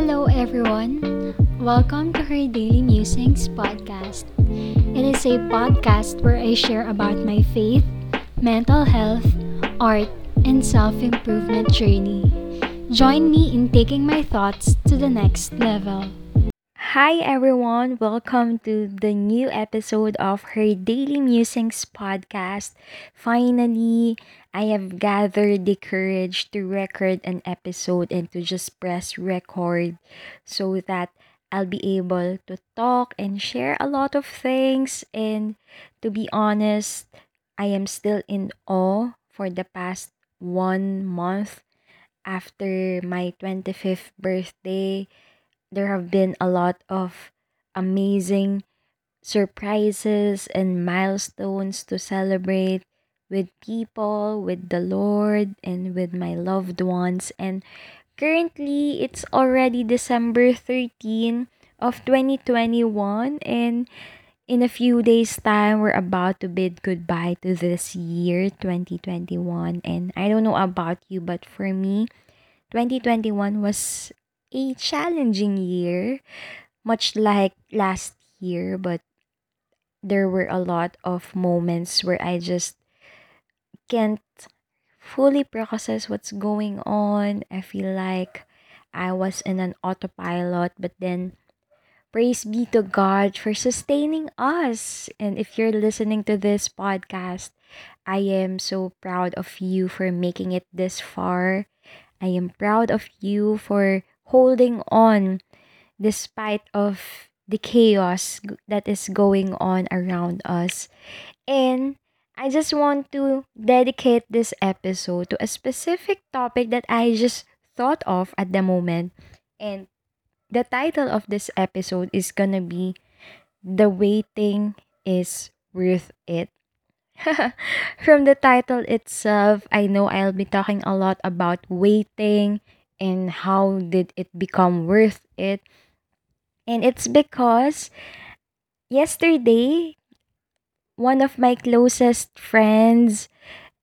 Hello, everyone. Welcome to her Daily Musings podcast. It is a podcast where I share about my faith, mental health, art, and self improvement journey. Join me in taking my thoughts to the next level. Hi everyone, welcome to the new episode of her Daily Musings podcast. Finally, I have gathered the courage to record an episode and to just press record so that I'll be able to talk and share a lot of things. And to be honest, I am still in awe for the past one month after my 25th birthday there have been a lot of amazing surprises and milestones to celebrate with people, with the Lord, and with my loved ones. And currently, it's already December 13 of 2021. And in a few days' time, we're about to bid goodbye to this year, 2021. And I don't know about you, but for me, 2021 was a challenging year, much like last year, but there were a lot of moments where I just can't fully process what's going on. I feel like I was in an autopilot, but then praise be to God for sustaining us. And if you're listening to this podcast, I am so proud of you for making it this far. I am proud of you for holding on despite of the chaos that is going on around us. And I just want to dedicate this episode to a specific topic that I just thought of at the moment. And the title of this episode is gonna be The Waiting is Worth It. From the title itself, I know I'll be talking a lot about waiting and how did it become worth it and it's because yesterday one of my closest friends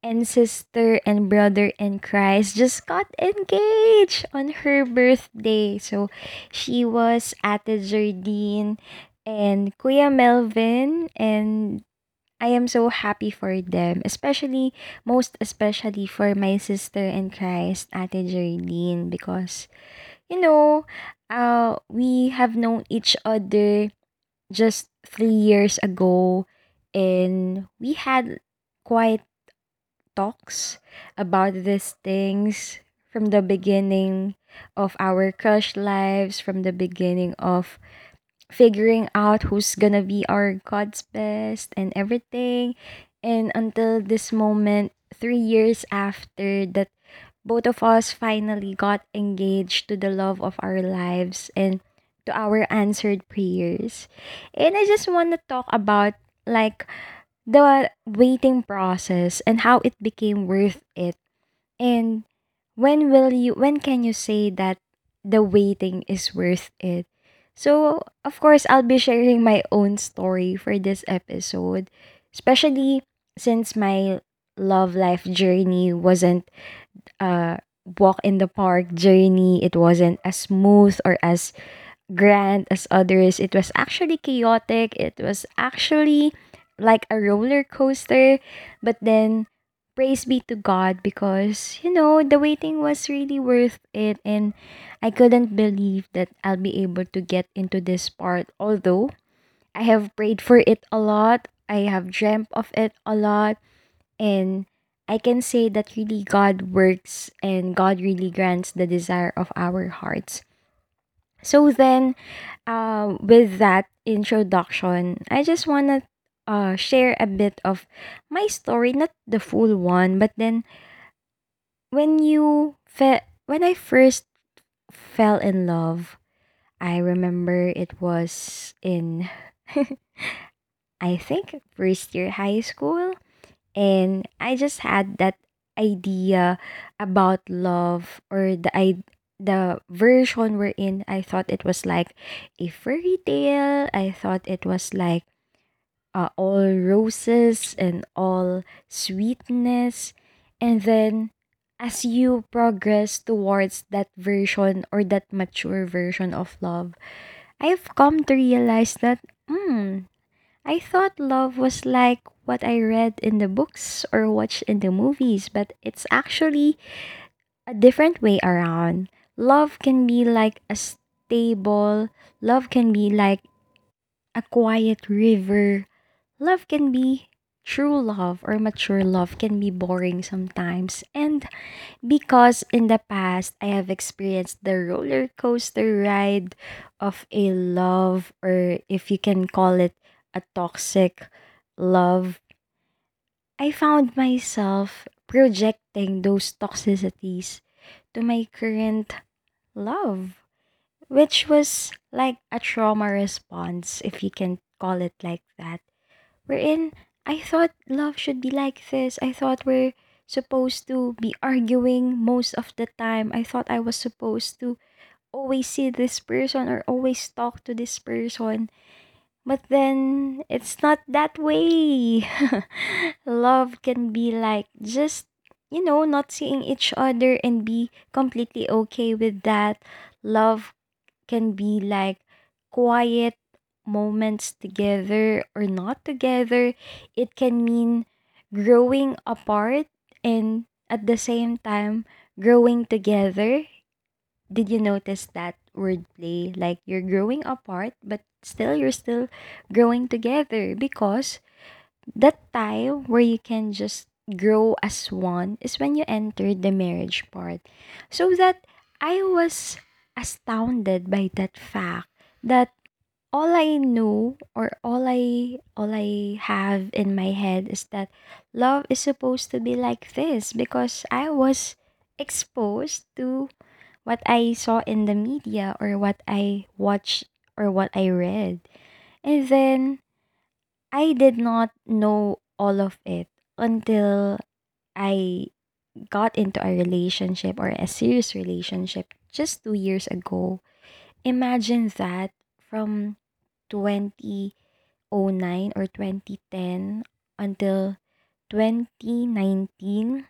and sister and brother in Christ just got engaged on her birthday. So she was Ate Jardine and Kuya Melvin and I am so happy for them, especially, most especially for my sister in Christ, Ate Jardine, because, you know, uh, we have known each other just three years ago, and we had quite talks about these things from the beginning of our crush lives, from the beginning of figuring out who's gonna be our God's best and everything. And until this moment, three years after that, both of us finally got engaged to the love of our lives and to our answered prayers. And I just want to talk about like the waiting process and how it became worth it. And when will you when can you say that the waiting is worth it? So, of course, I'll be sharing my own story for this episode, especially since my love life journey wasn't a walk in the park journey. It wasn't as smooth or as grand as others. It was actually chaotic. It was actually like a roller coaster. But then praise be to God because, you know, the waiting was really worth it. And I couldn't believe that I'll be able to get into this part. Although I have prayed for it a lot, I have dreamt of it a lot. And I can say that really God works and God really grants the desire of our hearts. So then, uh, with that introduction, I just want to uh, share a bit of my story, not the full one, but then when you fe- when I first fell in love, I remember it was in I think first year high school and I just had that idea about love or the the version we're in I thought it was like a fairy tale. I thought it was like uh, all roses and all sweetness. And then as you progress towards that version or that mature version of love, I've come to realize that, hmm, I thought love was like what I read in the books or watched in the movies, but it's actually a different way around. Love can be like a stable, love can be like a quiet river. Love can be true love or mature love can be boring sometimes. And because in the past I have experienced the roller coaster ride of a love, or if you can call it a toxic love, I found myself projecting those toxicities to my current love, which was like a trauma response, if you can call it like that. Wherein I thought love should be like this. I thought we're supposed to be arguing most of the time. I thought I was supposed to always see this person or always talk to this person. But then it's not that way. Love can be like just, you know, not seeing each other and be completely okay with that. Love can be like quiet moments together or not together. It can mean growing apart and at the same time growing together. Did you notice that wordplay? Like you're growing apart, but still you're still growing together because that time where you can just grow as one is when you enter the marriage part. So that I was astounded by that fact that all I know or all I all I have in my head is that love is supposed to be like this because I was exposed to what I saw in the media or what I watched or what I read. And then I did not know all of it until I got into a relationship or a serious relationship just 2 years ago. Imagine that from 2009 or 2010 until 2019,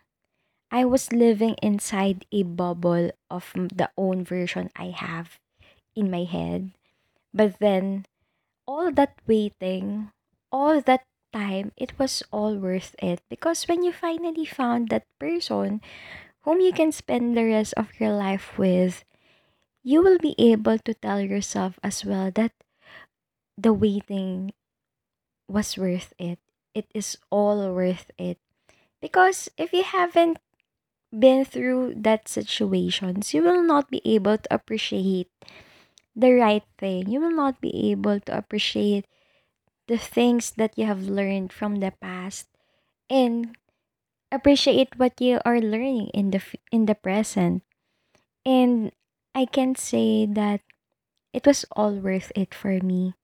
I was living inside a bubble of the own version I have in my head. But then, all that waiting, all that time, it was all worth it. Because when you finally found that person whom you can spend the rest of your life with, you will be able to tell yourself as well that the waiting was worth it. It is all worth it. Because if you haven't been through that situations, you will not be able to appreciate the right thing. You will not be able to appreciate the things that you have learned from the past and appreciate what you are learning in the in the present. And I can say that it was all worth it for me.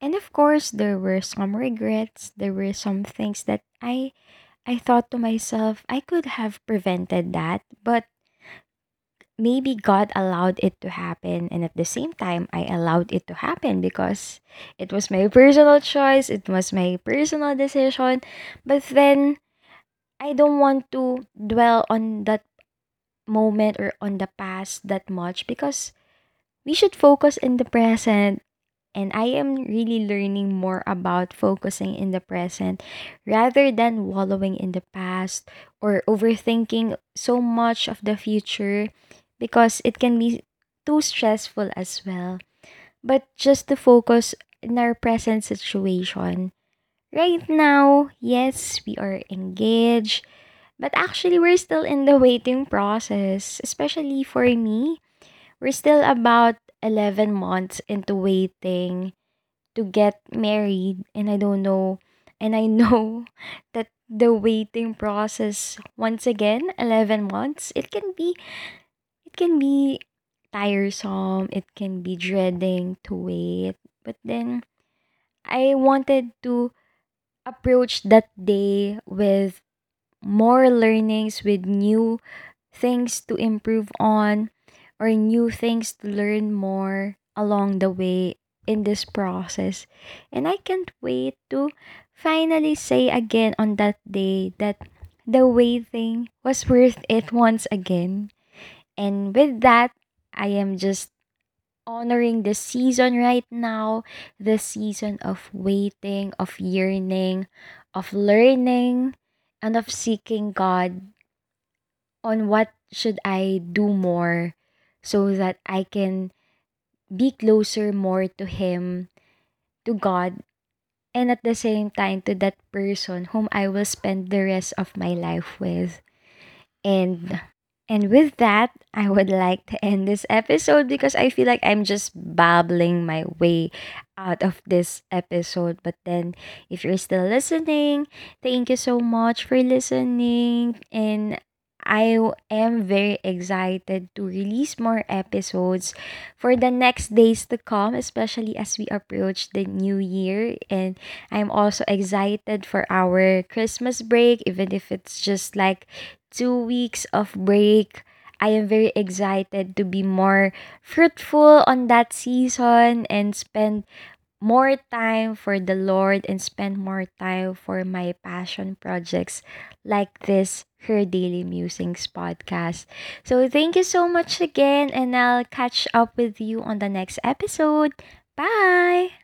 And of course, there were some regrets. There were some things that I I thought to myself I could have prevented that, but maybe God allowed it to happen and at the same time I allowed it to happen because it was my personal choice, it was my personal decision. But then I don't want to dwell on that moment or on the past that much because we should focus in the present and I am really learning more about focusing in the present rather than wallowing in the past or overthinking so much of the future because it can be too stressful as well. But just to focus in our present situation. Right now, yes, we are engaged, but actually, we're still in the waiting process, especially for me. We're still about 11 months into waiting to get married and I don't know and I know that the waiting process once again 11 months it can be it can be tiresome it can be dreading to wait but then I wanted to approach that day with more learnings with new things to improve on or new things to learn more along the way in this process. And I can't wait to finally say again on that day that the waiting was worth it once again. And with that, I am just honoring the season right now, the season of waiting, of yearning, of learning, and of seeking God on what should I do more so that I can be closer more to Him, to God, and at the same time to that person whom I will spend the rest of my life with. And and with that, I would like to end this episode because I feel like I'm just babbling my way out of this episode. But then, if you're still listening, thank you so much for listening. And I am very excited to release more episodes for the next days to come, especially as we approach the new year. And I'm also excited for our Christmas break, even if it's just like two weeks of break. I am very excited to be more fruitful on that season and spend more time for the Lord and spend more time for my passion projects like this Her Daily Musings podcast. So thank you so much again and I'll catch up with you on the next episode. Bye.